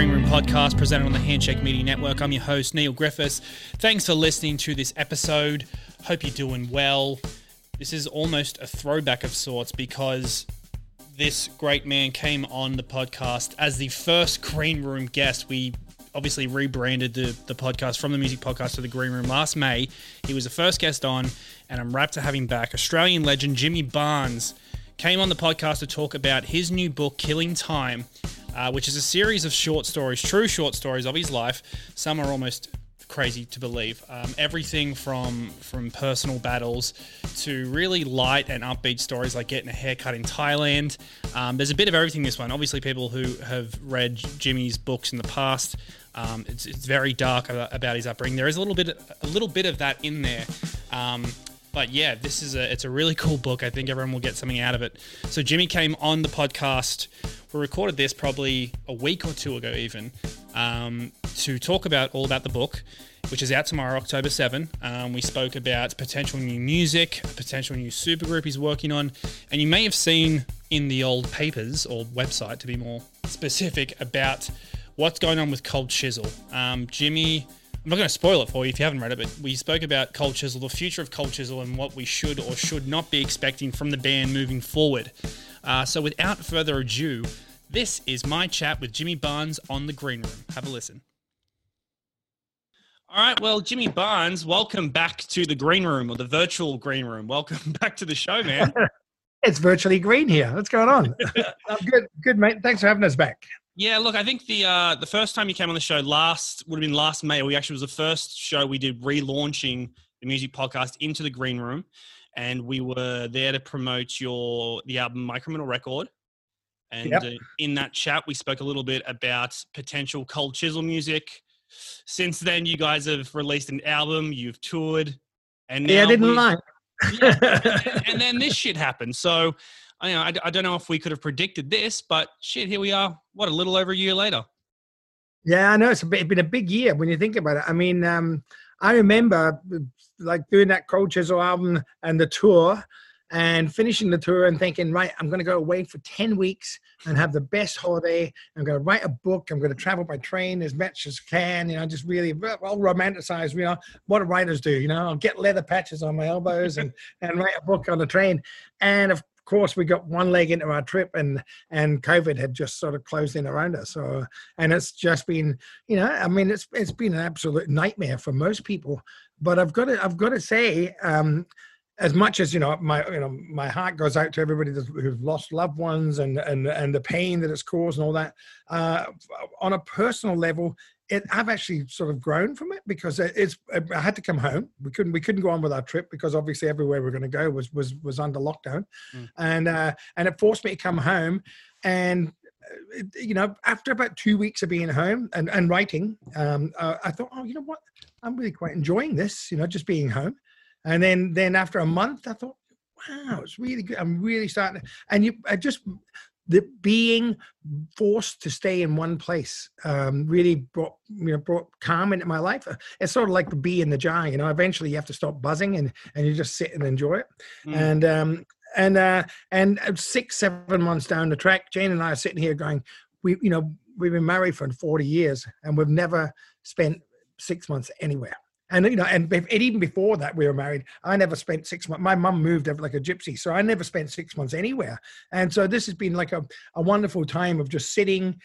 Green Room podcast presented on the Handshake Media Network. I'm your host, Neil Griffiths. Thanks for listening to this episode. Hope you're doing well. This is almost a throwback of sorts because this great man came on the podcast as the first Green Room guest. We obviously rebranded the, the podcast from the music podcast to the Green Room last May. He was the first guest on, and I'm rapt to have him back. Australian legend Jimmy Barnes came on the podcast to talk about his new book, Killing Time uh, which is a series of short stories, true short stories of his life. Some are almost crazy to believe. Um, everything from from personal battles to really light and upbeat stories like getting a haircut in Thailand. Um, there's a bit of everything in this one. Obviously, people who have read Jimmy's books in the past, um, it's, it's, very dark about his upbringing. There is a little bit a little bit of that in there. But yeah, this is a it's a really cool book. I think everyone will get something out of it. So Jimmy came on the podcast. We recorded this probably a week or two ago, even um, to talk about all about the book, which is out tomorrow, October seven. Um, we spoke about potential new music, potential new supergroup he's working on, and you may have seen in the old papers or website, to be more specific, about what's going on with Cold Chisel. Um, Jimmy I'm not going to spoil it for you if you haven't read it, but we spoke about Cold Chisel, the future of Cold Chisel, and what we should or should not be expecting from the band moving forward. Uh, so, without further ado, this is my chat with Jimmy Barnes on the Green Room. Have a listen. All right, well, Jimmy Barnes, welcome back to the Green Room or the virtual Green Room. Welcome back to the show, man. it's virtually green here. What's going on? I'm good, good, mate. Thanks for having us back. Yeah, look, I think the uh, the first time you came on the show last would have been last May. We actually was the first show we did relaunching the music podcast into the green room, and we were there to promote your the album My Criminal Record. And yep. uh, in that chat, we spoke a little bit about potential cold chisel music. Since then, you guys have released an album, you've toured, and yeah, I didn't lie. yeah, and, and then this shit happened. So I, I, I don't know if we could have predicted this, but shit, here we are. What a little over a year later. Yeah, I know it's, been a big year when you think about it. I mean, um, I remember like doing that Cold Chisel album and the tour and finishing the tour and thinking, right, I'm going to go away for 10 weeks and have the best holiday. I'm going to write a book. I'm going to travel by train as much as can, you know, just really well romanticize, you know, what writers do, you know, I'll get leather patches on my elbows and, and write a book on the train. And of course, we got one leg into our trip, and and COVID had just sort of closed in around us. So, and it's just been, you know, I mean, it's it's been an absolute nightmare for most people. But I've got to I've got to say. Um, as much as you know my you know my heart goes out to everybody who's lost loved ones and and and the pain that it's caused and all that uh, on a personal level it, I've actually sort of grown from it because it's. I had to come home. We couldn't. We couldn't go on with our trip because obviously everywhere we are going to go was was was under lockdown, mm. and uh, and it forced me to come home. And uh, you know, after about two weeks of being home and and writing, um, uh, I thought, oh, you know what, I'm really quite enjoying this. You know, just being home. And then then after a month, I thought, wow, it's really good. I'm really starting. To, and you, I just the being forced to stay in one place um, really brought you know brought calm into my life. Uh, it's sort of like the bee in the jar, you know. Eventually, you have to stop buzzing and and you just sit and enjoy it. Mm. And um, and uh, and uh, six seven months down the track, Jane and I are sitting here going, we you know we've been married for forty years and we've never spent six months anywhere. And you know, and, and even before that, we were married. I never spent six months. My mum moved like a gypsy, so I never spent six months anywhere. And so this has been like a, a wonderful time of just sitting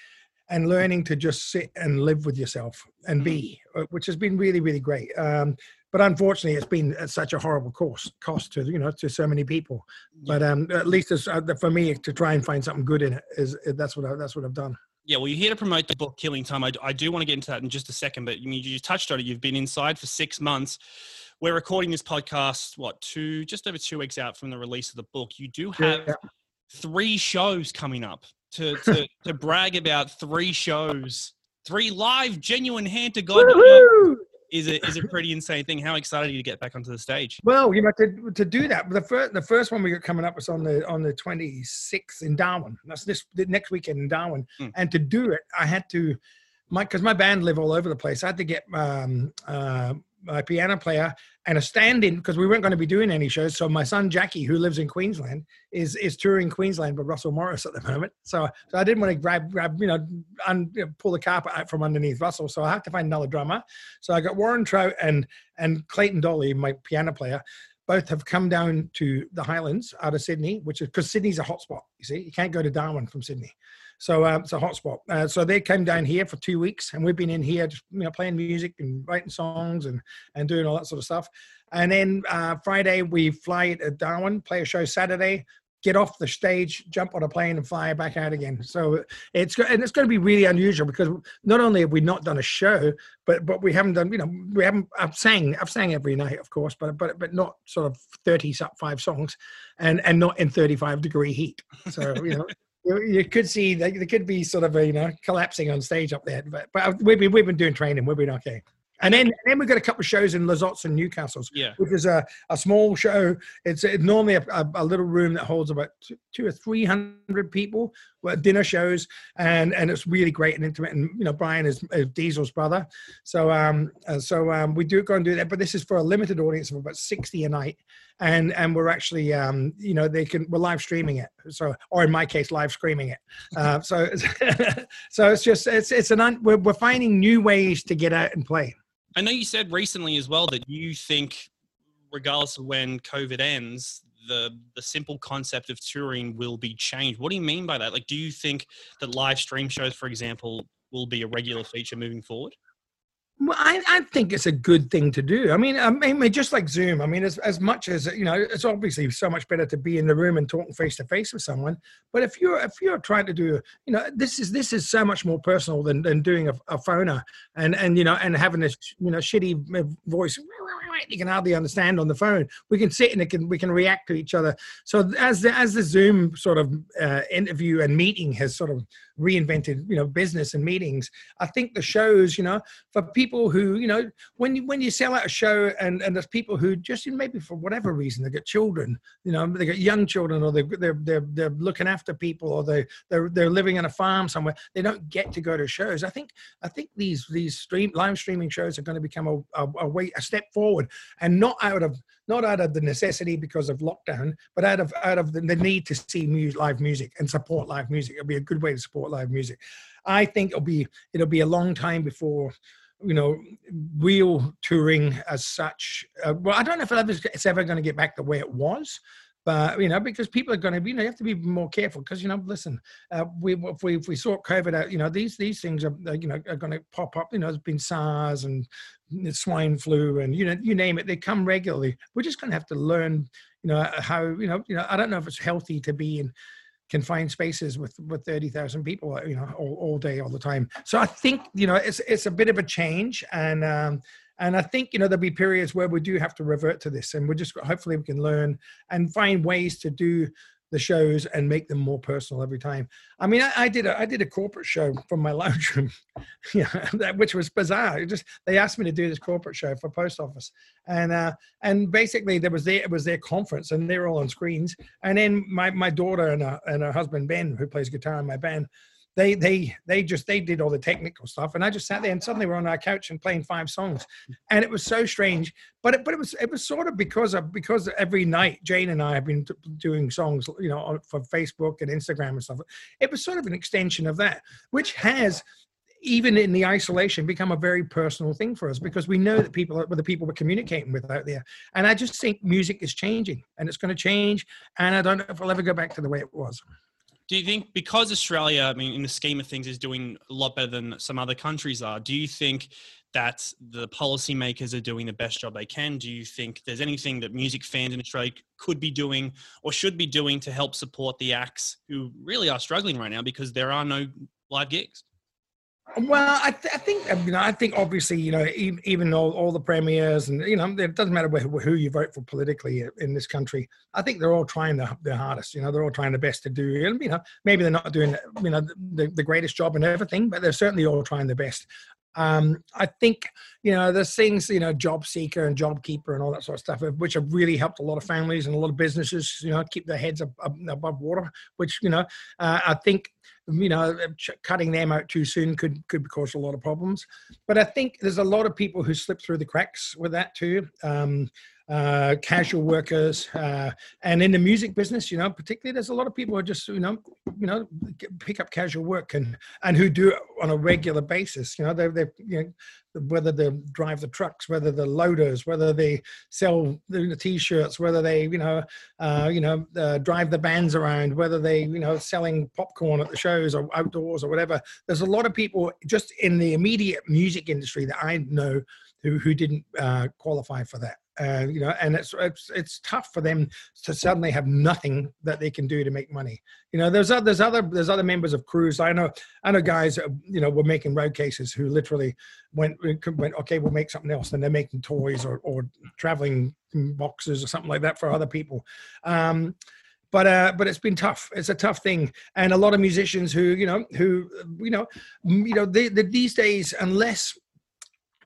and learning to just sit and live with yourself and be, mm-hmm. uh, which has been really, really great. Um, but unfortunately, it's been such a horrible cost cost to you know to so many people. But um, at least uh, for me to try and find something good in it is that's what I, that's what I've done. Yeah, well, you're here to promote the book Killing Time. I, I do want to get into that in just a second, but you, you touched on it. You've been inside for six months. We're recording this podcast, what, two, just over two weeks out from the release of the book. You do have yeah. three shows coming up to, to, to brag about three shows, three live, genuine hand to God is a is a pretty insane thing. How excited are you to get back onto the stage? Well, you know, to, to do that, the first the first one we got coming up was on the on the twenty sixth in Darwin. That's this the next weekend in Darwin, mm. and to do it, I had to, my because my band live all over the place. I had to get um, uh, my piano player, and a stand-in because we weren't going to be doing any shows. So my son Jackie, who lives in Queensland, is is touring Queensland with Russell Morris at the moment. So so I didn't want to grab grab you know un, pull the carpet out from underneath Russell. So I had to find another drummer. So I got Warren Trout and and Clayton Doley, my piano player. Both have come down to the Highlands out of Sydney, which is because Sydney's a hotspot. You see, you can't go to Darwin from Sydney. So um, it's a hotspot. Uh, so they came down here for two weeks, and we've been in here just you know playing music and writing songs and and doing all that sort of stuff. And then uh, Friday we fly to Darwin, play a show Saturday, get off the stage, jump on a plane, and fly back out again. So it's and it's going to be really unusual because not only have we not done a show, but but we haven't done you know we haven't I've sang I've sang every night of course, but but but not sort of thirty five songs, and and not in thirty five degree heat. So you know you could see that there could be sort of a, you know collapsing on stage up there, but but we've been we've been doing training, we've been okay. And then, and then we've got a couple of shows in Lizottes and Newcastle's, yeah. which is a, a small show. It's, it's normally a, a, a, little room that holds about two, two or three hundred people. Dinner shows, and and it's really great and intimate. And you know, Brian is, is Diesel's brother, so um, uh, so um, we do go and do that. But this is for a limited audience of about sixty a night, and and we're actually um, you know they can we're live streaming it so or in my case live screaming it uh, so so it's just it's it's an un, we're, we're finding new ways to get out and play i know you said recently as well that you think regardless of when covid ends the the simple concept of touring will be changed. What do you mean by that? Like do you think that live stream shows for example will be a regular feature moving forward well, I, I think it's a good thing to do. I mean, I mean, just like Zoom. I mean, as, as much as you know, it's obviously so much better to be in the room and talking face to face with someone. But if you're if you're trying to do, you know, this is this is so much more personal than, than doing a, a phoner and and you know and having this you know shitty voice you can hardly understand on the phone. We can sit and it can we can react to each other. So as the as the Zoom sort of uh, interview and meeting has sort of reinvented you know business and meetings, I think the shows you know for people who you know when you when you sell out a show and and there's people who just you know, maybe for whatever reason they got children you know they got young children or they're they're they're they're looking after people or they they're they're living on a farm somewhere they don't get to go to shows. I think I think these these stream live streaming shows are going to become a, a, a way a step forward and not out of not out of the necessity because of lockdown, but out of out of the, the need to see live music and support live music. It'll be a good way to support live music. I think it'll be it'll be a long time before you know real touring as such. Uh, well, I don't know if it's ever going to get back the way it was but you know because people are going to be you know you have to be more careful because you know listen uh, we if we if we sort covid out you know these these things are you know are going to pop up you know there's been sars and swine flu and you know you name it they come regularly we're just going to have to learn you know how you know you know i don't know if it's healthy to be in confined spaces with with 30,000 people you know all, all day all the time so i think you know it's it's a bit of a change and um and I think, you know, there'll be periods where we do have to revert to this and we're just hopefully we can learn and find ways to do the shows and make them more personal every time. I mean, I, I did a I did a corporate show from my lounge room, yeah, that, which was bizarre. It just they asked me to do this corporate show for post office, and uh, and basically there was their it was their conference, and they were all on screens. And then my my daughter and her, and her husband Ben, who plays guitar in my band, they they they just they did all the technical stuff. And i just sat there and suddenly we're on our couch and playing five songs. And it was so strange but it, but it was it was sort of because of because every night jane and i have been doing songs you know for facebook and instagram and stuff. It was sort of an extension of that which has even in the isolation become a very personal thing for us because we know that people are the people we're communicating with out there. And i just think music is changing and it's going to change. And i don't know if i'll ever go back to the way it was do you think because Australia, I mean, in the scheme of things, is doing a lot better than some other countries are, do you think that the policymakers are doing the best job they can? Do you think there's anything that music fans in Australia could be doing or should be doing to help support the acts who really are struggling right now because there are no live gigs? Well, I, th- I, think you know. I think obviously, you know, even, even all, all the premiers and you know, it doesn't matter who, who you vote for politically in this country. I think they're all trying their, their hardest. You know, they're all trying their best to do. You know, maybe they're not doing you know the, the greatest job and everything, but they're certainly all trying their best. Um, I think you know there's things you know job seeker and job keeper and all that sort of stuff, which have really helped a lot of families and a lot of businesses you know keep their heads above water. Which you know uh, I think you know cutting them out too soon could could cause a lot of problems. But I think there's a lot of people who slip through the cracks with that too. Um, uh, casual workers, uh, and in the music business, you know, particularly, there's a lot of people who just, you know, you know, pick up casual work and and who do it on a regular basis. You know, they they you know, whether they drive the trucks, whether they're loaders, whether they sell the t-shirts, whether they, you know, uh, you know, uh, drive the bands around, whether they, you know, selling popcorn at the shows or outdoors or whatever. There's a lot of people just in the immediate music industry that I know who who didn't uh, qualify for that you know, and it's it's it's tough for them to suddenly have nothing that they can do to make money. You know, there's other there's other there's other members of crews. I know I know guys you know were making road cases who literally went went okay, we'll make something else, and they're making toys or or traveling boxes or something like that for other people. Um, but uh, but it's been tough. It's a tough thing, and a lot of musicians who you know who you know you know they, they, these days unless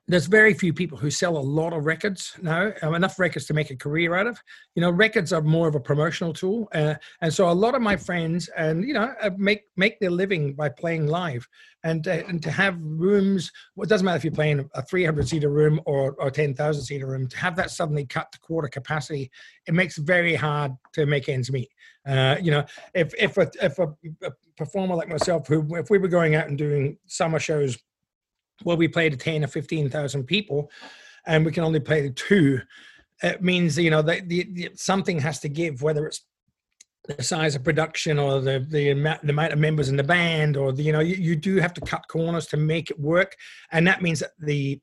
there's very few people who sell a lot of records now, um, enough records to make a career out of. You know, records are more of a promotional tool, uh, and so a lot of my friends and you know uh, make make their living by playing live, and uh, and to have rooms. Well, it doesn't matter if you're playing a 300 seater room or or 10,000 seater room. To have that suddenly cut to quarter capacity, it makes it very hard to make ends meet. Uh, you know, if if a if a, a performer like myself, who if we were going out and doing summer shows well, we play to 10 or 15,000 people and we can only play to two, it means, you know, that the, the, something has to give, whether it's the size of production or the, the, amount, the amount of members in the band or the, you know, you, you do have to cut corners to make it work. And that means that the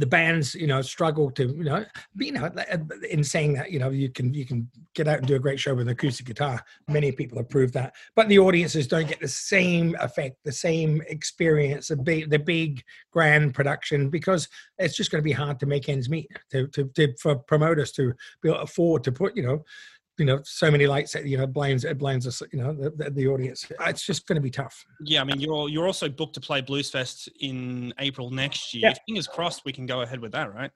the bands you know struggle to you know but, you know uh, in saying that you know you can you can get out and do a great show with an acoustic guitar. Many people have proved that. But the audiences don't get the same effect the same experience the big the big grand production because it's just going to be hard to make ends meet to, to, to for promoters to be able to afford to put you know you know so many lights that you know blinds it blinds us you know the, the, the audience. It's just going to be tough. Yeah i mean you're you're also booked to play bluesfest in april next year. Yeah. fingers crossed we can go ahead with that right?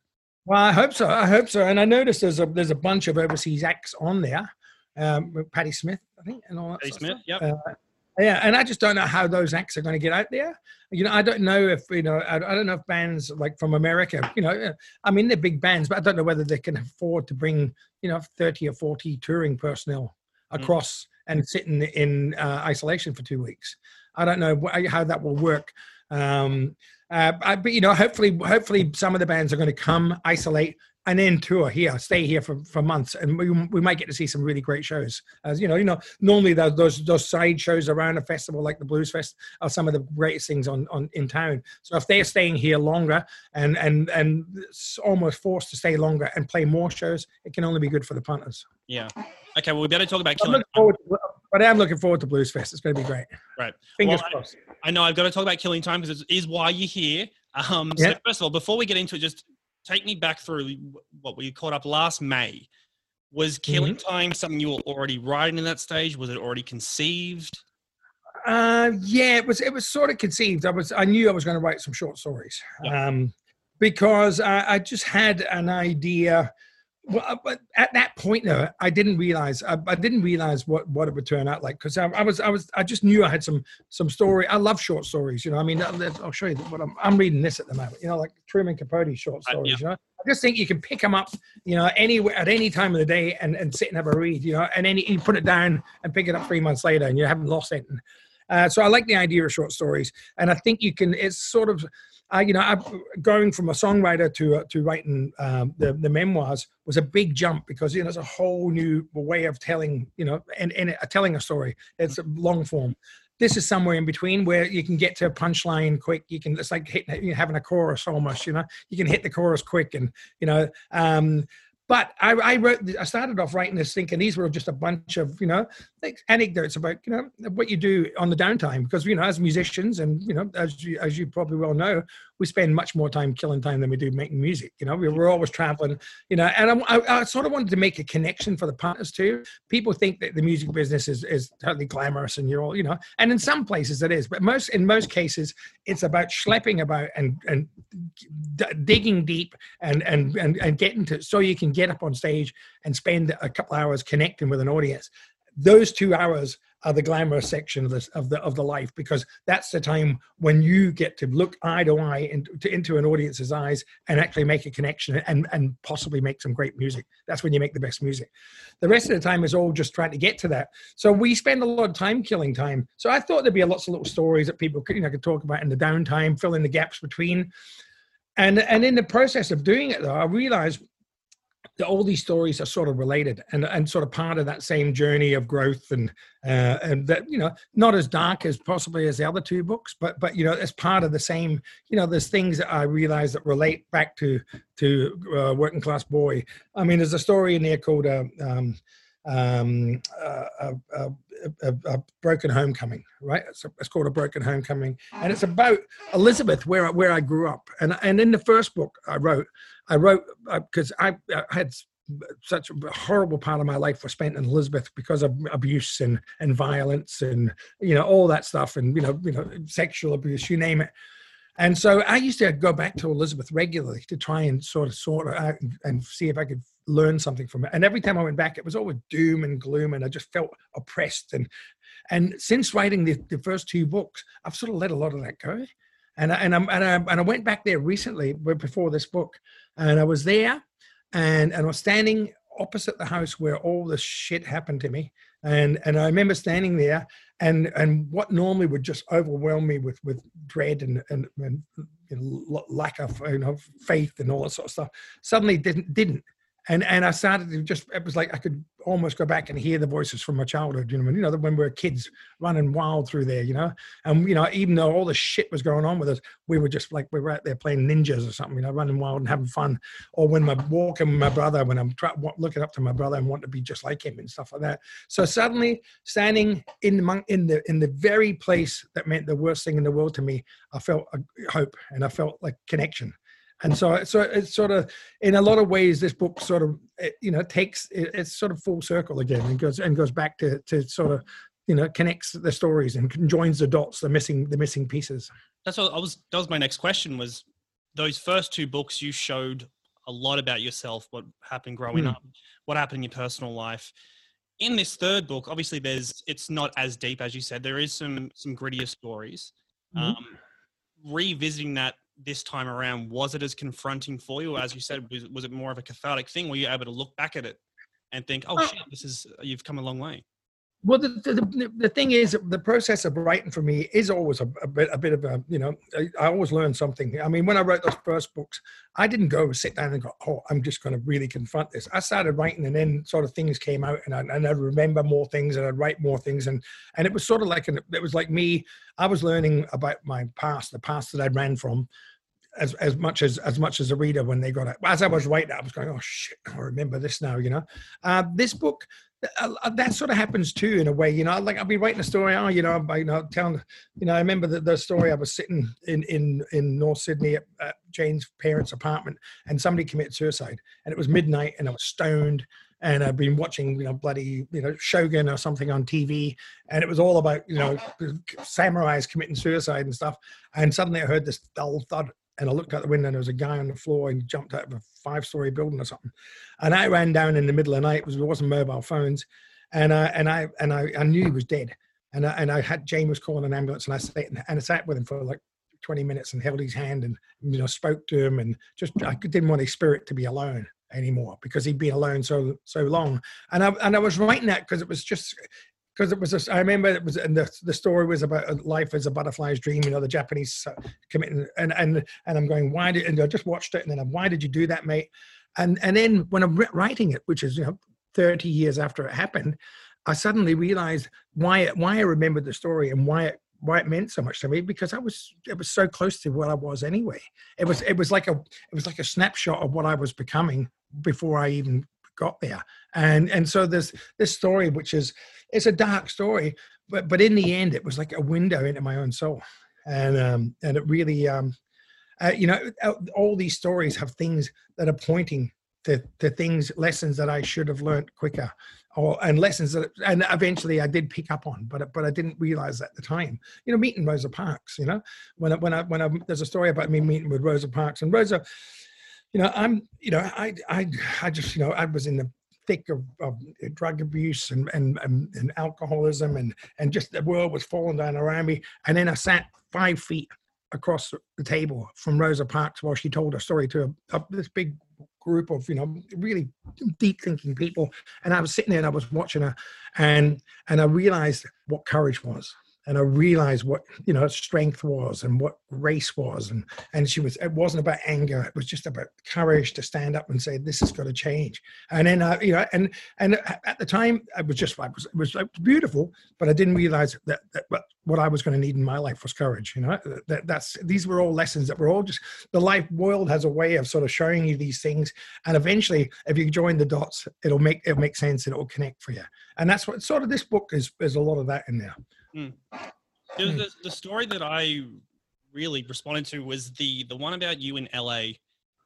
Well i hope so i hope so. And i noticed there's a there's a bunch of overseas acts on there. Um Patti Smith i think and all that Patti Smith yeah uh, yeah, and I just don't know how those acts are going to get out there. You know, I don't know if you know, I, don't know if bands like from America, you know, I mean they're big bands, but I don't know whether they can afford to bring you know thirty or forty touring personnel mm. across mm. and sit in in uh, isolation for two weeks. I don't know how that will work. Um, uh, but you know, hopefully, hopefully, some of the bands are going to come isolate and then tour here, stay here for, for months, and we, we might get to see some really great shows. As you know, you know, normally those those, those side shows around a festival like the Blues Fest are some of the greatest things on, on in town. So if they're staying here longer and and and almost forced to stay longer and play more shows, it can only be good for the punters. Yeah. Okay. Well, we better talk about killing. To, but I am looking forward to Blues Fest. It's going to be great. Right. Fingers well, crossed. I, I, know I've got to talk about killing time because it is why you're here. Um, so yeah. first of all, before we get into it, just take me back through what we caught up last May. Was Killing mm-hmm. Time something you were already writing in that stage? Was it already conceived? Uh, yeah, it was. It was sort of conceived. I was. I knew I was going to write some short stories, yeah. um, because I, I just had an idea well, uh, but at that point, though, I didn't realize I, I didn't realize what, what it would turn out like because I, I, was I was I just knew I had some some story. I love short stories, you know. I mean, I'll show you what I'm, I'm reading this at the moment. You know, like Truman Capote short stories. Uh, yeah. You know, I just think you can pick them up, you know, anywhere at any time of the day and, and sit and have a read. You know, and then you put it down and pick it up three months later, and you haven't lost it. Uh, so I like the idea of short stories, and I think you can. It's sort of I, you know, I, going from a songwriter to uh, to writing um, the the memoirs was a big jump because you know it's a whole new way of telling, you know, and and uh, telling a story. It's a long form. This is somewhere in between where you can get to a punchline quick. You can it's like hitting, having a chorus almost. You know, you can hit the chorus quick, and you know, um, but I, I, wrote, I started off writing this thinking these were just a bunch of, you know, anecdotes about, you know, what you do on the downtime. Because, you know, as musicians and, you know, as you, as you probably well know, we spend much more time killing time than we do making music. You know, we, we're always traveling, you know, and I, I, I, sort of wanted to make a connection for the partners too. People think that the music business is, is totally glamorous and you're all, you know, and in some places it is, but most, in most cases, it's about schlepping about and, and d- digging deep and, and, and, and getting to, so you can get up on stage and spend a couple hours connecting with an audience. Those two hours are the glamorous section of the of the of the life because that's the time when you get to look eye to eye into, into an audience's eyes and actually make a connection and and possibly make some great music. That's when you make the best music. The rest of the time is all just trying to get to that. So we spend a lot of time killing time. So I thought there'd be lots of little stories that people could you know could talk about in the downtime, fill in the gaps between. And and in the process of doing it though, I realized that all these stories are sort of related and, and sort of part of that same journey of growth and uh, and that you know not as dark as possibly as the other two books but but you know as part of the same you know there's things that i realize that relate back to to uh, working class boy i mean there's a story in there called uh, um, um, uh, a, a, a, broken homecoming, right? It's, it's, called a broken homecoming, and it's about Elizabeth, where where I grew up. And and in the first book I wrote, I wrote because uh, I, I had such a horrible part of my life was spent in Elizabeth because of abuse and and violence and you know all that stuff and you know you know sexual abuse, you name it. And so I used to go back to Elizabeth regularly to try and sort of sort of out and, and see if I could learn something from it. And every time I went back, it was always doom and gloom, and I just felt oppressed. And and since writing the, the first two books, I've sort of let a lot of that go. And I, and I, and I and I went back there recently before this book, and I was there, and and I was standing opposite the house where all this shit happened to me. And and i remember standing there and and what normally would just overwhelm me with with dread and and, and you know, lack of you know faith and all that sort of stuff suddenly didn't didn't and and I started to just it was like I could almost go back and hear the voices from my childhood, you know, when, you know when we were kids running wild through there, you know, and you know even though all the shit was going on with us, we were just like we were out there playing ninjas or something, you know, running wild and having fun. Or when my walking with my brother, when I'm try, looking up to my brother and want to be just like him and stuff like that. So suddenly standing in the in the in the very place that meant the worst thing in the world to me, I felt hope and I felt like connection and so so it's sort of in a lot of ways this book sort of it, you know takes it, it's sort of full circle again and goes and goes back to to sort of you know connects the stories and joins the dots the missing the missing pieces that's what i was that was my next question was those first two books you showed a lot about yourself what happened growing mm. up what happened in your personal life in this third book obviously there's it's not as deep as you said there is some some grittier stories mm. um, revisiting that this time around, was it as confronting for you? As you said, was, was it more of a cathartic thing? Were you able to look back at it and think, oh, shit, this is, you've come a long way? Well, the, the, the thing is, the process of writing for me is always a, a bit a bit of a you know I, I, always learn something. I mean, when I wrote those first books, I didn't go sit down and go, oh, I'm just going to really confront this. I started writing, and then sort of things came out, and I and I'd remember more things, and I'd write more things, and and it was sort of like an, it was like me. I was learning about my past, the past that I'd ran from, as as much as as much as a reader when they got it. As I was writing, I was going, "Oh shit, I remember this now." You know, uh, this book Uh, uh, that sort of happens too in a way. You know, like I'll be writing a story. Oh, you know, by you know, telling. You know, I remember the, the story. I was sitting in in in North Sydney at, at Jane's parents' apartment, and somebody committed suicide, and it was midnight, and I was stoned and I've been watching, you know, bloody, you know, Shogun or something on TV, and it was all about, you know, samurais committing suicide and stuff. And suddenly I heard this dull thud, and I looked out the window and there was a guy on the floor and jumped out of a five story building or something. And I ran down in the middle of the night because there wasn't mobile phones. And I, and I, and I, I knew he was dead. And I, and I had, Jane was calling an ambulance and I sat, and I sat with him for like 20 minutes and held his hand and, you know, spoke to him and just, I didn't want his spirit to be alone anymore because he'd been alone so so long and i and i was writing that because it was just because it was a, I remember it was and the, the story was about life as a butterfly's dream you know the Japanese uh, committing and and and I'm going why did and I just watched it and then I'm, why did you do that mate and and then when I'm writing it which is you know 30 years after it happened I suddenly realized why it, why I remembered the story and why it why it meant so much to me because I was it was so close to what I was anyway. It was it was like a it was like a snapshot of what I was becoming before I even got there. And and so there's this story which is it's a dark story, but but in the end it was like a window into my own soul. And um and it really um uh, you know all these stories have things that are pointing to, to things lessons that I should have learned quicker or and lessons that and eventually I did pick up on, but but I didn't realize at the time. You know, meeting Rosa Parks. You know, when I, when I when I there's a story about me meeting with Rosa Parks and Rosa. You know, I'm you know I I I just you know I was in the thick of, of drug abuse and, and and and alcoholism and and just the world was falling down around me, and then I sat five feet across the table from Rosa Parks while she told her story to a, a, this big group of you know really deep thinking people. And i was sitting there and i was watching her and and i realized what courage was and I realized what you know strength was and what grace was, and and she was. It wasn't about anger; it was just about courage to stand up and say, "This has got to change." And then, uh, you know, and and at the time, I was just like, it was, was beautiful, but I didn't realize that, that what I was going to need in my life was courage. You know, that that's these were all lessons that were all just the life world has a way of sort of showing you these things, and eventually, if you join the dots, it'll make it'll make sense and it'll connect for you. And that's what sort of this book is. There's a lot of that in there. Mm. The, the, the story that I really responded to was the the one about you in LA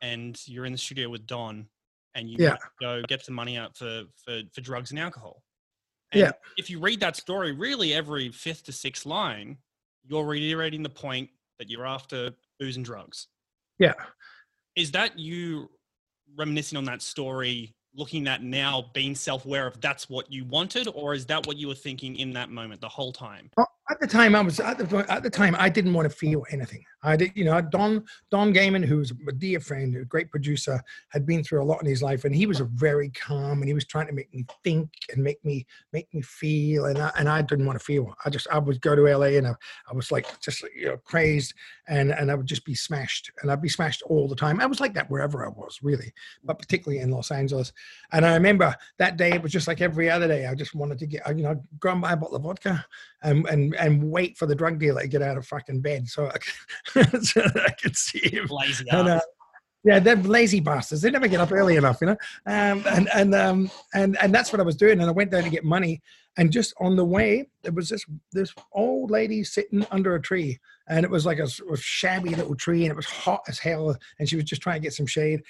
and you're in the studio with Don and you yeah. go get some money out for, for, for drugs and alcohol. And yeah. if you read that story, really every fifth to sixth line, you're reiterating the point that you're after booze and drugs. Yeah. Is that you reminiscing on that story looking at now being self-aware of that's what you wanted or is that what you were thinking in that moment the whole time? Well, at the time i was at the, at the time i didn't want to feel anything i did you know don don Gehman who's a dear friend a great producer had been through a lot in his life and he was very calm and he was trying to make me think and make me make me feel and i, and I didn't want to feel i just i would go to la and i, I was like just you know crazed and and i would just be smashed and i'd be smashed all the time i was like that wherever i was really but particularly in los angeles and I remember that day it was just like every other day. I just wanted to get, you know, go and buy a bottle of vodka and and and wait for the drug dealer to get out of fucking bed so I so I could see him. Lazy and, uh, yeah, they're lazy bastards. They never get up early enough, you know. Um, and and um, and and that's what I was doing. And I went there to get money. And just on the way, there was this this old lady sitting under a tree, and it was like a, shabby little tree, and it was hot as hell. And she was just trying to get some shade.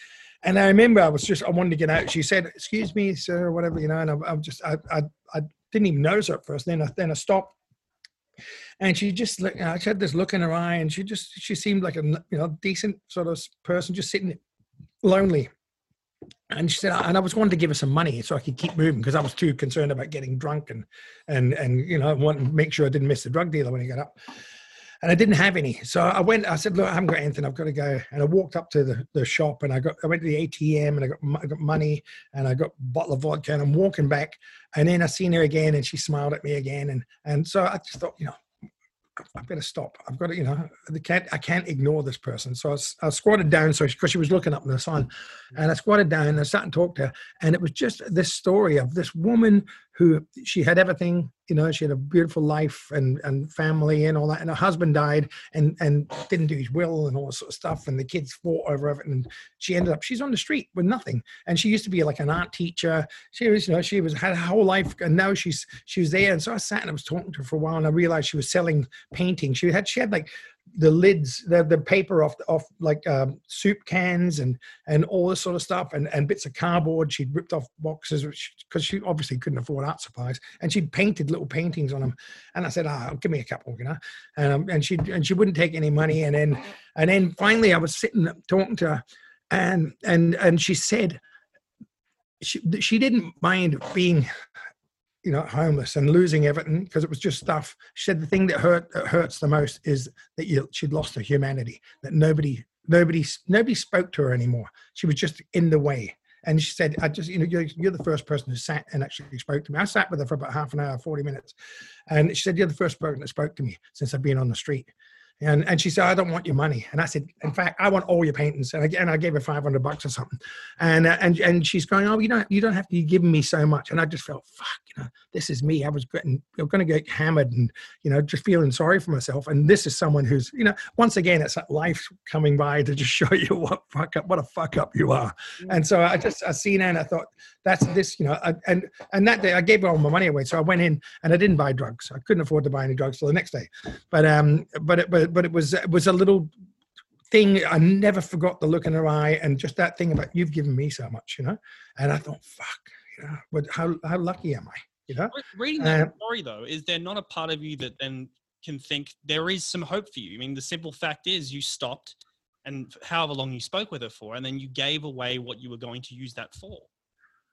And I remember I was just I wanted to get out. She said, "Excuse me, sir," or whatever, you know. And I, am just I, I I didn't even notice her at first. Then I then I stopped, and she just looked. Know, uh, she had this look in her eye, and she just she seemed like a you know decent sort of person, just sitting lonely. And she said, and I was wanting to give her some money so I could keep moving because I was too concerned about getting drunk and and and you know want to make sure I didn't miss the drug dealer when he got up and I didn't have any. So I went, I said, look, I haven't got anything. I've got to go. And I walked up to the, the shop and I got, I went to the ATM and I got, I got money and I got a bottle of vodka and I'm walking back. And then I seen her again and she smiled at me again. And, and so I just thought, you know, I better stop. I've got to, you know, I can't, I can't ignore this person. So I, I squatted down. So because she was looking up in the sun and I squatted down and I sat and talked to her. And it was just this story of this woman who she had everything you know she had a beautiful life and and family and all that and her husband died and and didn't do his will and all this sort of stuff and the kids fought over it and she ended up she's on the street with nothing. And she used to be like an art teacher. She was you know she was had her whole life and now she's she was there. And so i sat and i was talking to her for a while and i realized she was selling paintings she had she had like the lids, the, the paper off off like um, soup cans and and all this sort of stuff, and, and bits of cardboard. She'd ripped off boxes because she obviously couldn't afford art supplies, and she'd painted little paintings on them. And I said, "Ah, oh, give me a couple," you know. And um, and she and she wouldn't take any money. And then and then finally, I was sitting talking to her, and and and she said she she didn't mind being you know, homeless and losing everything because it was just stuff. She said the thing that hurt that hurts the most is that you, she'd lost her humanity. That nobody, nobody, nobody spoke to her anymore. She was just in the way. And she said, "I just, you know, you're, you're the first person who sat and actually spoke to me. I sat with her for about half an hour, forty minutes, and she said, "You're the first person that spoke to me since I've been on the street." And, and she said, I don't want your money. And I said, in fact, I want all your paintings. And I, and I gave her 500 bucks or something. And, uh, and, and she's going, oh, you don't, you don't have to, giving me so much. And I just felt, fuck, you know, this is me. I was getting, going to get hammered and, you know, just feeling sorry for myself. And this is someone who's, you know, once again, it's like life coming by to just show you what fuck up, what a fuck up you are. And so I just, I seen her and I thought, that's this, you know, and, and that day I gave her all my money away. So I went in and I didn't buy drugs. I couldn't afford to buy any drugs till the next day. But, um, but, but, it, but, it was, it was a little thing. I never forgot the look in her eye and just that thing about you've given me so much, you know? And I thought, fuck, you know, but how, how lucky am I? You know? Reading that uh, story though, is there not a part of you that then can think there is some hope for you? I mean, the simple fact is you stopped and however long you spoke with her for, and then you gave away what you were going to use that for.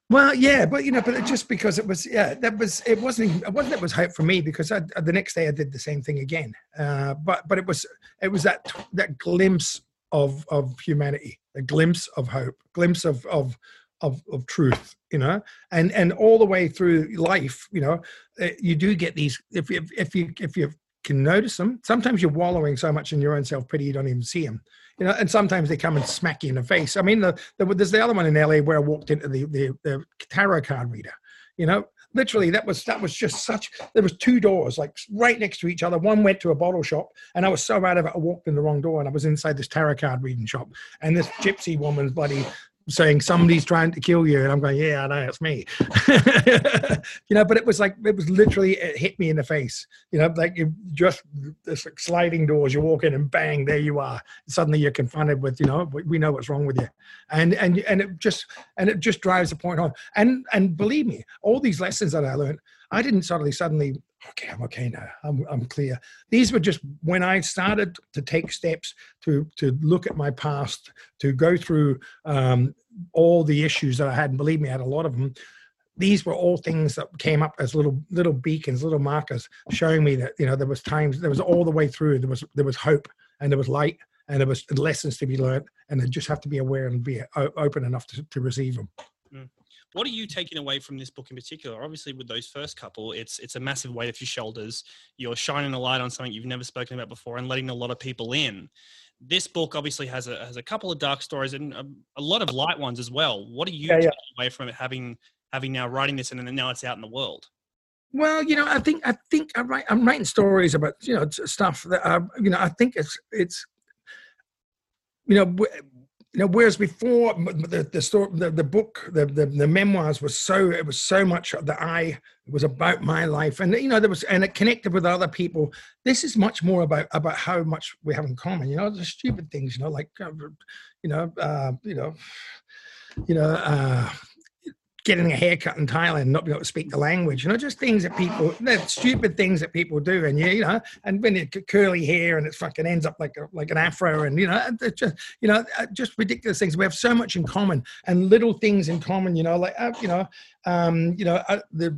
Well, yeah, but you know, but just because it was, yeah, that was, it wasn't, it wasn't, it was hope for me because I, the next day I did the same thing again. Uh, but, but it was, it was that, that glimpse of, of humanity, a glimpse of hope, glimpse of, of, of, of truth, you know, and, and all the way through life, you know, eh, you do get these, if, if, if you, if you can notice them, sometimes you're wallowing so much in your own self pity, you don't even see them you know, and sometimes they come and smack you in the face. I mean, the, the, there's the other one in LA where I walked into the, the, the tarot card reader, you know, literally that was that was just such there was two doors like right next to each other. One went to a bottle shop and i was so out of it i walked in the wrong door and i was inside this tarot card reading shop. And this gypsy woman's bloody saying somebody's trying to kill you and i'm going yeah i know it's me. You know but it was like it was literally it hit me in the face. You know like you just this like sliding doors you walk in and bang there you are. Suddenly you're confronted with you know we know what's wrong with you. And and and it just and it just drives the point home. And and believe me all these lessons that i learned i didn't suddenly suddenly okay, I'm okay now. I'm, I'm clear. These were just when I started to take steps to to look at my past, to go through um, all the issues that I had. And believe me, I had a lot of them. These were all things that came up as little little beacons, little markers, showing me that you know there was times there was all the way through. There was there was hope and there was light and there was lessons to be learned, and I just have to be aware and be open enough to, to receive them. Mm. What are you taking away from this book in particular? Obviously, with those first couple, it's it's a massive weight off your shoulders. You're shining a light on something you've never spoken about before and letting a lot of people in. This book obviously has a has a couple of dark stories and a, a lot of light ones as well. What are you yeah, taking yeah. away from it having having now writing this and then now it's out in the world? Well, you know, I think I think I write, I'm writing stories about you know stuff that I, you know I think it's it's you know know, whereas before the the story, the, the book, the, the, the memoirs was so it was so much that I was about my life, and you know there was and it connected with other people. This is much more about about how much we have in common. You know, the stupid things. You know, like uh, you know, uh, you know, you know. Uh, getting a haircut in Thailand, not being able to speak the language, you know, just things that people, that stupid things that people do. And, you know, and when it curly hair and it fucking ends up like a, like an afro and, you know, just, you know, uh, just ridiculous things. We have so much in common and little things in common, you know, like, uh, you know, um, you know, uh, the,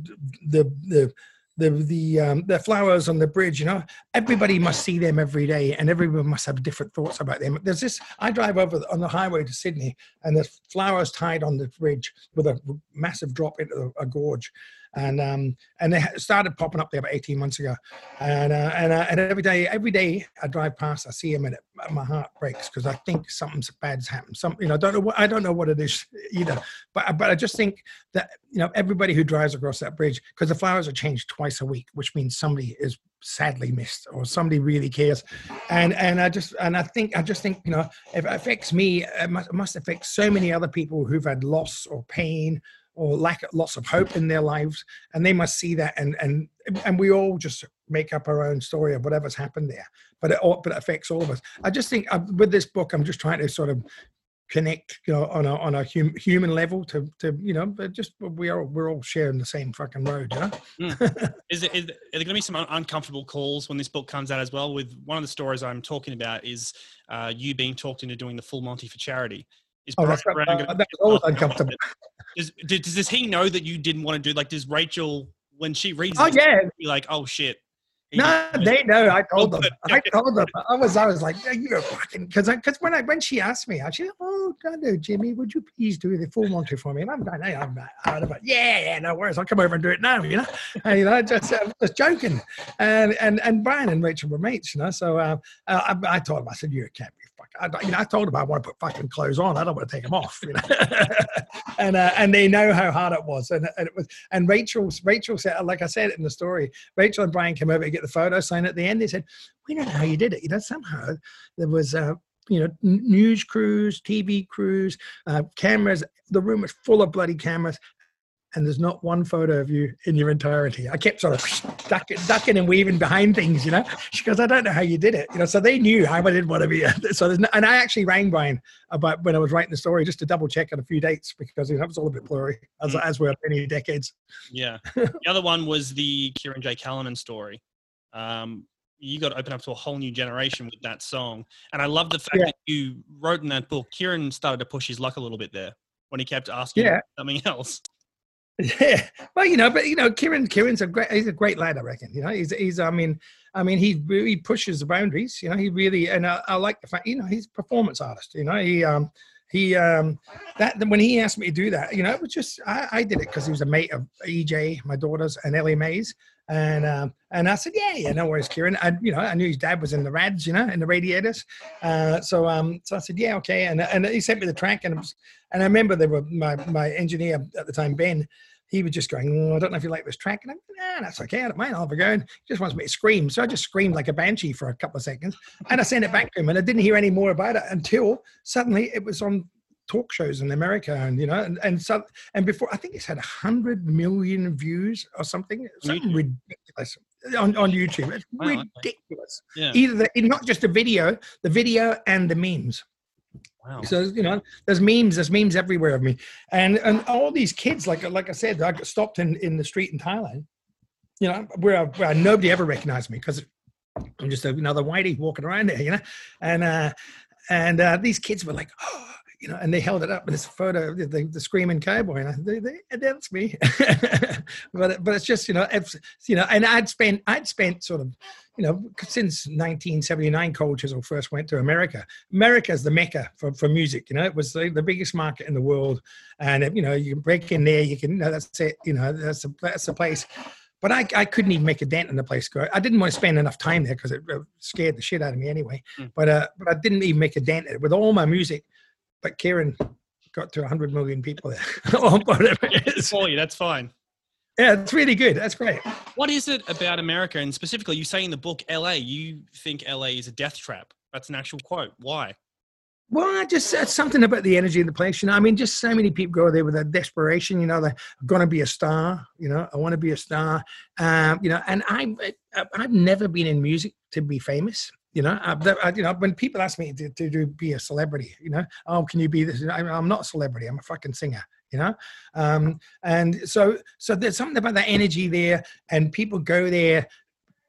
the, the, the the um, the flowers on the bridge. You know, everybody must see them every day, and everyone must have different thoughts about them. There's this. I drive over on the highway to Sydney, and there's flowers tied on the bridge with a massive drop into a gorge, and um, and they started popping up there about 18 months ago, and uh, and uh, and every day, every day I drive past, I see them, and it, my heart breaks because I think something bad's happened. Some, you know, I don't know what I don't know what it is either, but but I just think that you know everybody who drives across that bridge because the flowers are changed twice a week, which means somebody is sadly missed or somebody really cares. And and i just and i think i just think you know if it affects me it must, it must affect so many other people who've had loss or pain or lack lots of hope in their lives and they must see that and and and we all just make up our own story of whatever's happened there but it all but it affects all of us. I just think uh, with this book i'm just trying to sort of connect you know on a on a hum, human level to to you know but just we are we're all sharing the same fucking road you know? Mm. is, it, is, there going to be some un- uncomfortable calls when this book comes out as well? With one of the stories i'm talking about is uh, you being talked into doing the full monty for charity. Is oh, that's, uh, that's always uncomfortable does, does, does he know that you didn't want to do like does Rachel when she reads oh it, yeah be like oh shit No, they know. I told Oh, them. I told them. I was, I was like, "Yeah, you're fucking, because, because when I, when she asked me, I said, "Oh, God, no, Jimmy, would you please do the full Monty for me?" And I'm, I'm, I'm, I'm like, yeah, yeah, no worries. I'll come over and do it now. You know, and, you know, just, uh, just joking. And and and Brian and Rachel were mates, you know. So uh, uh, I, I told him, I said, "You can't be fucking." I, you know, I told him I want to put fucking clothes on. I don't want to take them off. You know, and uh, and they know how hard it was. And, and it was. And Rachel, Rachel said, like I said in the story, Rachel and Brian came over to get the photo signed at the end. They said, "We don't know how you did it. You know, somehow there was." Uh, you know, news crews, TV crews, uh, cameras. The room was full of bloody cameras, and there's not one photo of you in your entirety. I kept sort of ducking, ducking and weaving behind things, you know. She goes, I don't know how you did it, you know. So they knew how I didn't want to be. So there's no, and I actually rang Brian about when I was writing the story just to double check on a few dates because it was all a bit blurry as, Mm. as were many decades. Yeah. the other one was the Kirin J. Callinan story. Um, you got to open up to a whole new generation with that song. And I love the fact Yeah. that you wrote in that book, Kirin started to push his luck a little bit there when he kept asking Yeah. something else. Yeah, well, you know, but you know, Kirin, Kirin's a great, he's a great lad, I reckon. You know, he's, he's, I mean, I mean, he really pushes the boundaries. You know, he really, and I, I like the fact, you know, he's a performance artist. You know, he, um, he, um, that when he asked me to do that, you know, it was just I, I did it because he was a mate of EJ, my daughters, and Elly-May's, and um, and I said, yeah, yeah, no worries, Kirin. I, you know, I knew his dad was in the Rads, you know, in the Radiators, uh, so um, so I said, yeah, okay, and and he sent me the track, and was, and I remember there were my my engineer at the time, Ben he was just going, oh, I don't know if you like this track. And I'm, nah, that's okay. I don't mind. I'll have a go. And he just wants me to scream. So I just screamed like a banshee for a couple of seconds. And I sent it back to him. And I didn't hear any more about it until suddenly it was on talk shows in America. And, you know, and, and so, and before, I think it's had 100 million views or something. Something YouTube. ridiculous on, on YouTube. It's Wow, okay. ridiculous. Yeah. Either the, not just the video, the video and the memes. Wow. So you know, there's memes, there's memes everywhere of me, and and all these kids, like like I said, I got stopped in in the street in Thailand, you know, where, where nobody ever recognized me because I'm just another whitey walking around there, you know, and uh, and uh, these kids were like, oh, you know, and they held it up, and it's a photo of the, the, screaming cowboy, and I, they, they, that's me. but but it's just you know, it's, you know, and I'd spent I'd spent sort of you know, since 1979, Cold Chisel first went to America. America is the mecca for, for music. You know, it was the, the biggest market in the world, and if, you know, you can break in there, you can. You know, that's it. You know, that's a, that's the place. But I, I couldn't even make a dent in the place. I didn't want to spend enough time there because it scared the shit out of me anyway. Mm. But uh, but I didn't even make a dent with all my music. But Kirin got to 100 million people there, or whatever it is. For you, that's fine. Yeah, it's really good. That's great. What is it about America, and specifically, you say in the book, LA, you think LA is a death trap. That's an actual quote. Why? Well, I just said something about the energy of the place. You know, I mean, just so many people go there with a desperation. You know, they're going to be a star. You know, I want to be a star. Um, you know, and I, I, I've never been in music to be famous. You know, I, you know, when people ask me to, to do be a celebrity, you know, oh, can you be this? I'm not a celebrity. I'm a fucking singer. You know, um, and so so there's something about that energy there, and people go there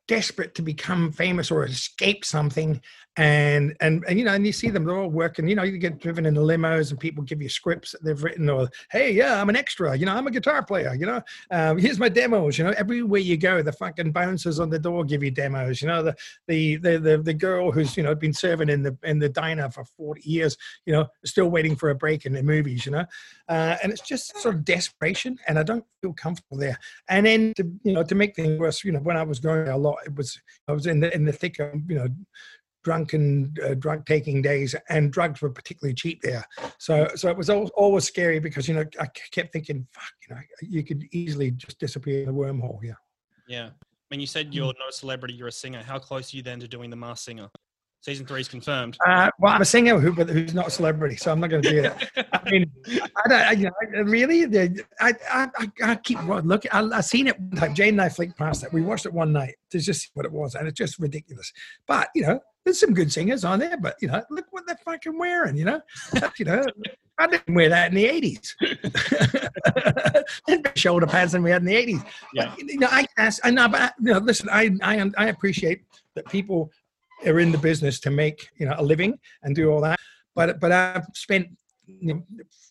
desperate to become famous or escape something and and and you know and you see them they're all working you know you get driven in the limos and people give you scripts that they've written or hey yeah i'm an extra you know i'm a guitar player you know um, here's my demos you know everywhere you go the fucking bouncers on the door give you demos you know the the the the, the girl who's you know been serving in the in the diner for 40 years you know still waiting for a break in the movies you know uh, and it's just sort of desperation and i don't feel comfortable there and then to you know to make things worse you know when i was going a lot it was i was in the in the thick of you know drunken uh, drug taking days and drugs were particularly cheap there so so it was always scary because you know i kept thinking fuck you know you could easily just disappear in a wormhole yeah Yeah. I mean, you said you're not a celebrity, you're a singer. How close are you then to doing The Masked Singer? Season three is confirmed. uh, well, I'm a singer who, but who's not a celebrity, so I'm not going to do that. I mean, I don't, I, you know, really, I, I, I, keep looking. I, I seen it one time. Jane and I flicked past it. We watched it one night to just see what it was, and it's just ridiculous. But you know, there's some good singers on there. But you know, look what they're fucking wearing. You know, you know, I didn't wear that in the '80s. There's big shoulder pads than we had in the '80s. Yeah. But, you know, I ask, I know, but I- you know, listen, I, I, I appreciate that people are in the business to make you know a living and do all that. But but I've spent you know,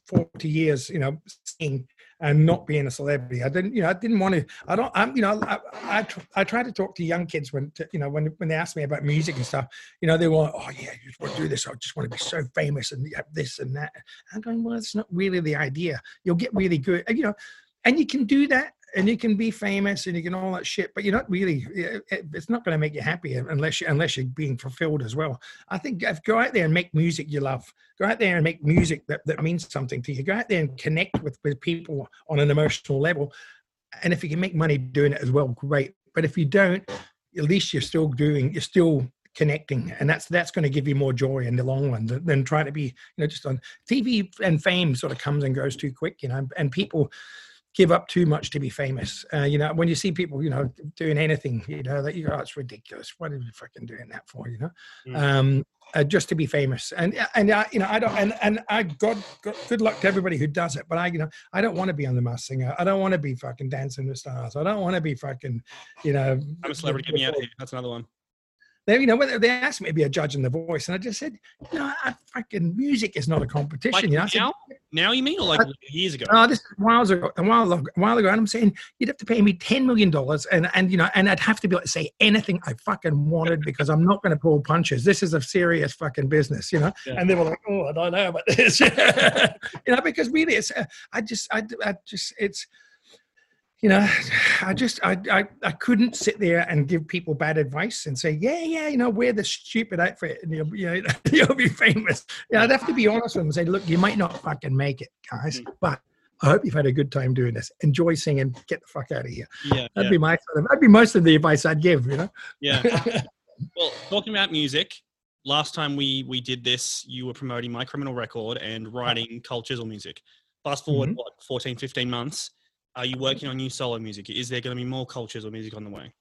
40 years, you know, singing and not being a celebrity. I didn't, you know, I didn't want to. I don't. I'm, you know, I I, I try to talk to young kids when, to, you know, when when they ask me about music and stuff. You know, they want, oh yeah, you just want to do this. I just want to be so famous and have this and that. I'm going, well, it's not really the idea. You'll get really good, you know, and you can do that and you can be famous and you can all that shit, but you're not really. It's not going to make you happy unless you unless you're being fulfilled as well. I think uh, go out there and make music you love. Go out there and make music that, that means something to you. Go out there and connect with with people on an emotional level. And if you can make money doing it as well, great. But if you don't, at least you're still doing. You're still connecting and that's that's going to give you more joy in the long run than, than trying to be you know just on tv and fame sort of comes and goes too quick you know and people give up too much to be famous. Uh, you know, when you see people, you know, doing anything, you know, that you go, oh, it's ridiculous. What are you fucking doing that for? You know, mm. um, uh, just to be famous. And and uh, you know, I don't. And and I God, God, good luck to everybody who does it. But I, you know, I don't want to be on the Masked Singer. I don't want to be fucking Dancing with Stars. I don't want to be fucking, you know. I'm a celebrity. Get me out of here. That's another one they, you know, they asked me to be a judge in The Voice, and I just said, no, I, fucking music is not a competition. Like you know, now, said, now you mean, or like I, years ago? No, this is while ago, a while ago, a while ago, and I'm saying you'd have to pay me ten million dollars, and and you know, and I'd have to be able to say anything I fucking wanted because I'm not going to pull punches. This is a serious fucking business, you know. Yeah. And they were like, oh, I don't know about this, you know, because really, it's, uh, I just, I, I just, it's you know, I just I, I I couldn't sit there and give people bad advice and say, yeah, yeah, you know, wear the stupid outfit and you'll, you know, you'll be famous. Yeah, I'd have to be honest with them and say, look, you might not fucking make it, guys, mm. but I hope you've had a good time doing this. Enjoy singing. Get the fuck out of here. Yeah, that'd yeah. be my that'd be most of the advice I'd give. You know. Yeah. well, talking about music, last time we we did this, you were promoting My Criminal Record and writing Chisel music. Fast forward mm-hmm. what 14, 15 months are you working on new solo music? Is there going to be more Cold Chisel music on the way?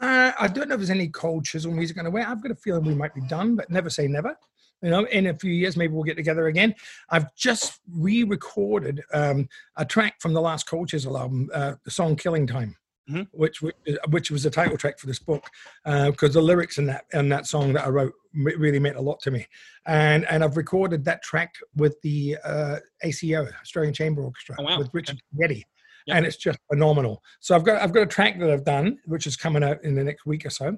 Uh, I don't know if there's any Cold Chisel music on the way. I've got a feeling we might be done, but never say never. You know, in a few years, maybe we'll get together again. I've just re-recorded um, a track from the last Cold Chisel album, uh, the song "Killing Time." Mm-hmm. Which, which which was the title track for this book, because uh, the lyrics in that in that song that I wrote really meant a lot to me, and and I've recorded that track with the uh, ACO Australian Chamber Orchestra oh, wow. with Richard okay. Yep. and it's just phenomenal. So I've got I've got a track that I've done, which is coming out in the next week or so.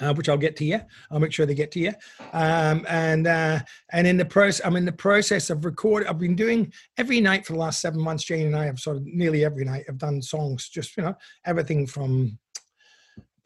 Uh, which I'll get to you. I'll make sure they get to you. Um, and uh, and in the process, I'm in the process of recording. I've been doing every night for the last seven months. Jane and I have sort of nearly every night. I've done songs, just you know, everything from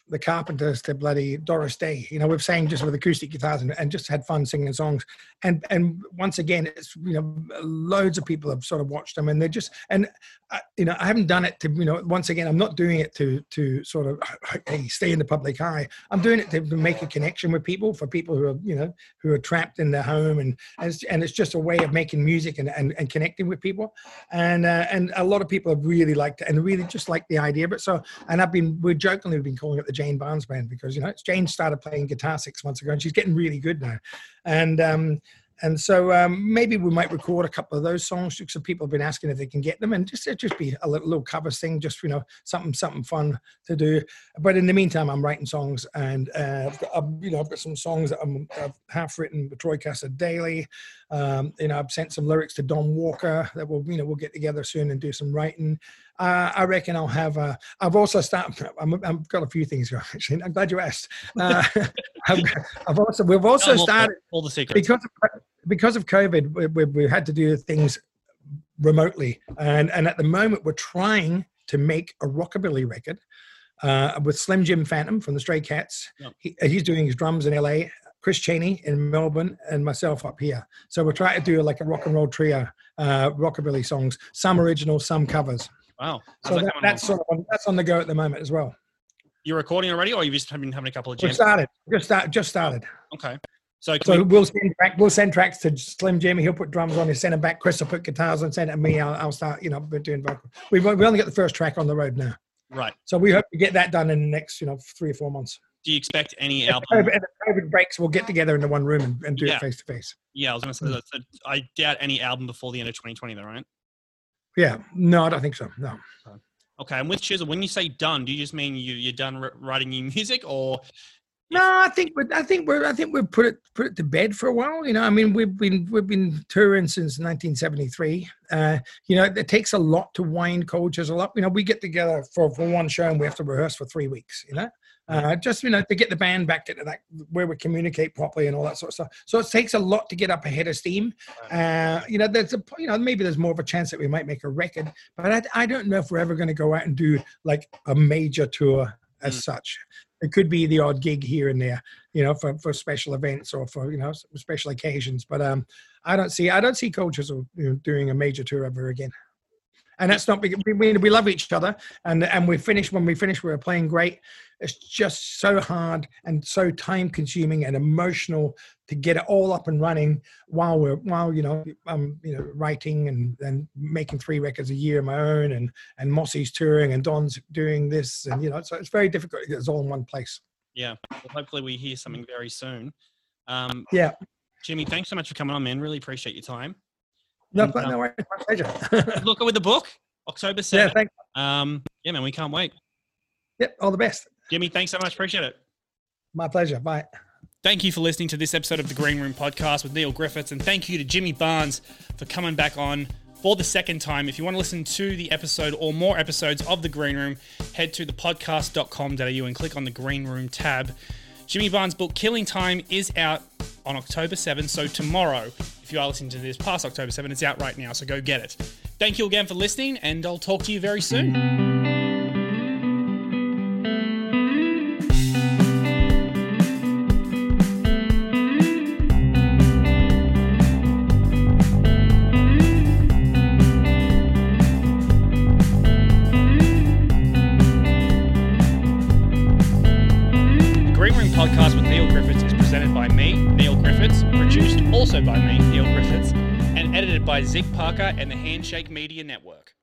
the Carpenters to bloody Doris Day. You know, we've sang just with acoustic guitars and, and, just had fun singing songs. And and once again, it's you know, loads of people have sort of watched them, and they're just and uh, you know, I haven't done it to you know, once again, I'm not doing it to to sort of hey stay in the public eye. I'm doing it to, make a connection with people for people who are you know who are trapped in their home, and and it's, and it's just a way of making music and and, and connecting with people. And uh, and a lot of people have really liked it and really just like the idea of it. So and I've been we're jokingly we've been calling it the Jane Barnes band because you know Jane started playing guitar six months ago and she's getting really good now, and um, and so um, maybe we might record a couple of those songs because people have been asking if they can get them, and just it just be a little, little cover thing, just you know something something fun to do. But in the meantime, I'm writing songs, and uh, I've got, I've, you know I've got some songs that I'm, I've half written with Troy Cassar-Daley. Um, you know I've sent some lyrics to Don Walker that we'll you know we'll get together soon and do some writing. Uh, I reckon I'll have. A, I've also started. i have got a few things going. Actually, I'm glad you asked. Uh, I've, I've, also we've also started all the secrets because of, because of COVID. We, we, we had to do things remotely, and and at the moment we're trying to make a rockabilly record uh, with Slim Jim Phantom from the Stray Cats. Yep. He, he's doing his drums in LA. Chris Cheney in Melbourne and myself up here. So we're trying to do like a rock and roll trio, uh, rockabilly songs, some original, some covers. Wow. so that, that's sort of on, that's on the go at the moment as well. You're recording already, or you've just been having a couple of jams? Just started. Just start. Just started. Okay. So, so we, will send track, we'll send tracks to Slim Jimmy. He'll put drums on. He'll send them back. Chris will put guitars on. Send it to me. I'll, I'll start. You know, doing vocal. We've we only got the first track on the road now. Right. So we hope to get that done in the next, you know, three or four months. Do you expect any album? If COVID, COVID breaks, we'll get together in the one room and, and do yeah. it face to face. Yeah, I was going to say that. So I doubt any album before the end of 2020, though, right? Yeah. No, I don't think so. No. Okay, and with Chisel, when you say done, do you just mean you, you're done writing new music, or No, I think we're, I think we're I think we've put it put it to bed for a while. You know, I mean, we've been we've been touring since 1973. Uh, you know, it takes a lot to wind coaches a lot. You know, we get together for for one show and we have to rehearse for three weeks. You know, uh, just you know to get the band back into that where we communicate properly and all that sort of stuff. So it takes a lot to get up ahead of steam. Uh, you know, there's a you know maybe there's more of a chance that we might make a record, but I, I don't know if we're ever going to go out and do like a major tour as mm. such it could be the odd gig here and there, you know, for, for special events or for you know special occasions. But um, I don't see I don't see coaches you know, doing a major tour ever again. And that's not because we, we love each other, and and we finish when we finish we are playing great. It's just so hard and so time consuming and emotional to get it all up and running while we're while you know I'm you know writing and and making three records a year of my own and and Mossy's touring and Don's doing this and you know so it's very difficult it's all in one place. Yeah, well, hopefully we hear something very soon. Um, yeah, Jimmy, thanks so much for coming on, man. Really appreciate your time. No, and, um, no worries, my pleasure. look with the book, October 7th. Yeah, thanks. Um, yeah, man, we can't wait. Yep, all the best. Jimmy, thanks so much. Appreciate it. My pleasure. Bye. Thank you for listening to this episode of the Green Room podcast with Neil Griffiths, and thank you to Jimmy Barnes for coming back on for the second time. If you want to listen to the episode or more episodes of the Green Room, head to thepodcast.com.au and click on the Green Room tab. Jimmy Barnes' book Killing Time is out on October 7th, so tomorrow. If you are listening to this past October 7th, it's out right now, so go get it. Thank you again for listening, and I'll talk to you very soon. By Zig Parker and the Handshake Media Network.